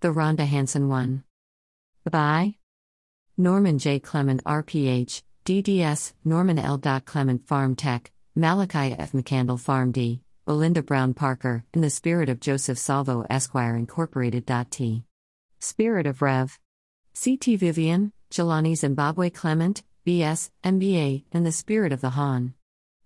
The Rhonda Hanson one. By Norman J. Clement RPH, DDS, Norman L. Clement Pharm Tech, Malachi F. McCandle Pharm D, Belinda Brown Parker, in the spirit of Joseph Salvo Esquire Incorporated. T. Spirit of Rev. C.T. Vivian, Jelani Zimbabwe Clement, B.S., MBA, in the spirit of the Han.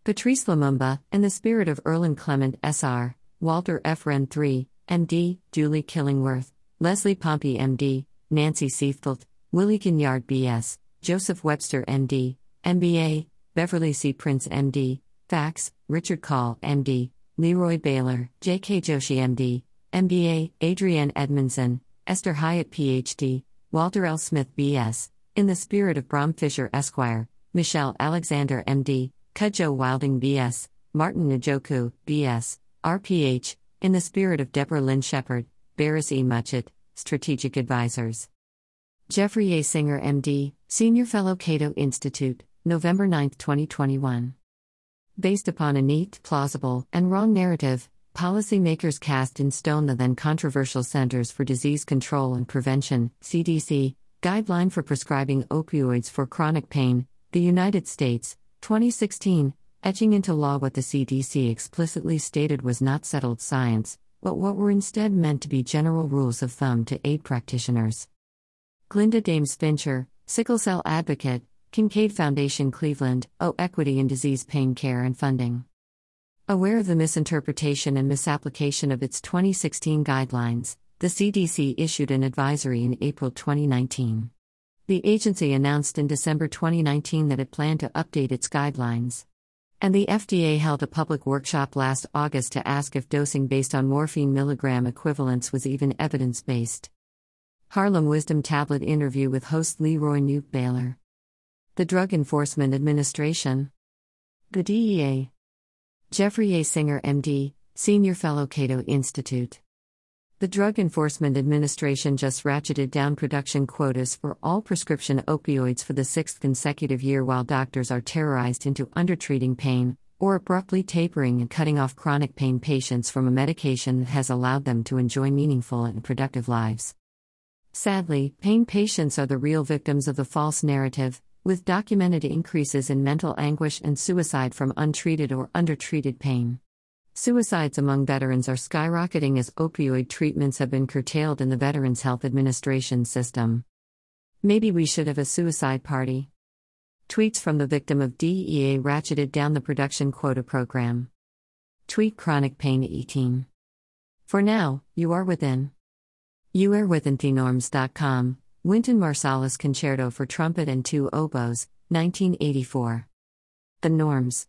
Patrice Lumumba, in the spirit of Erland Clement S.R., Walter F. Wrenn III, M.D., Julie Killingworth, Leslie Pompey M.D., Nancy Seifelt, Willie Ginyard B.S., Joseph Webster M.D., MBA, Beverly C. Prince M.D., FACS, Richard Call M.D., Leroy Baylor, J.K. Joshi M.D., MBA, Adrienne Edmondson, Esther Hyatt Ph.D., Walter L. Smith B.S., in the spirit of Brom Fisher Esquire, Michelle Alexander M.D., Kudjoe Wilding B.S., Martin Njoku B.S., RPH, in the spirit of Deborah Lynn Shepard, Barris E. Muchett, Strategic Advisors. Jeffrey A. Singer M.D., Senior Fellow Cato Institute, November 9, 2021. Based upon a neat, plausible, and wrong narrative, policymakers cast in stone the then controversial Centers for Disease Control and Prevention (CDC) guideline for prescribing opioids for chronic pain, the United States, 2016, etching into law what the CDC explicitly stated was not settled science, but what were instead meant to be general rules of thumb to aid practitioners. Glinda Dames Fincher, sickle cell advocate, Kincaid Foundation Cleveland, O Equity in Disease Pain Care and Funding. Aware of the misinterpretation and misapplication of its 2016 guidelines, the CDC issued an advisory in April 2019. The agency announced in December 2019 that it planned to update its guidelines. And the FDA held a public workshop last August to ask if dosing based on morphine milligram equivalents was even evidence based. Harlem Wisdom Table interview with host Leroy Newt Baylor. The Drug Enforcement Administration. The DEA. Jeffrey A. Singer, MD, Senior Fellow Cato Institute. The Drug Enforcement Administration just ratcheted down production quotas for all prescription opioids for the sixth consecutive year while doctors are terrorized into undertreating pain, or abruptly tapering and cutting off chronic pain patients from a medication that has allowed them to enjoy meaningful and productive lives. Sadly, pain patients are the real victims of the false narrative, with documented increases in mental anguish and suicide from untreated or undertreated pain. Suicides among veterans are skyrocketing as opioid treatments have been curtailed in the Veterans Health Administration system. Maybe we should have a suicide party. Tweets from the victim of DEA ratcheted down the production quota program. Tweet Chronic Pain 18. For now, you are within. You are within thenorms.com. Wynton Marsalis Concerto for Trumpet and Two Oboes, 1984. The Norms.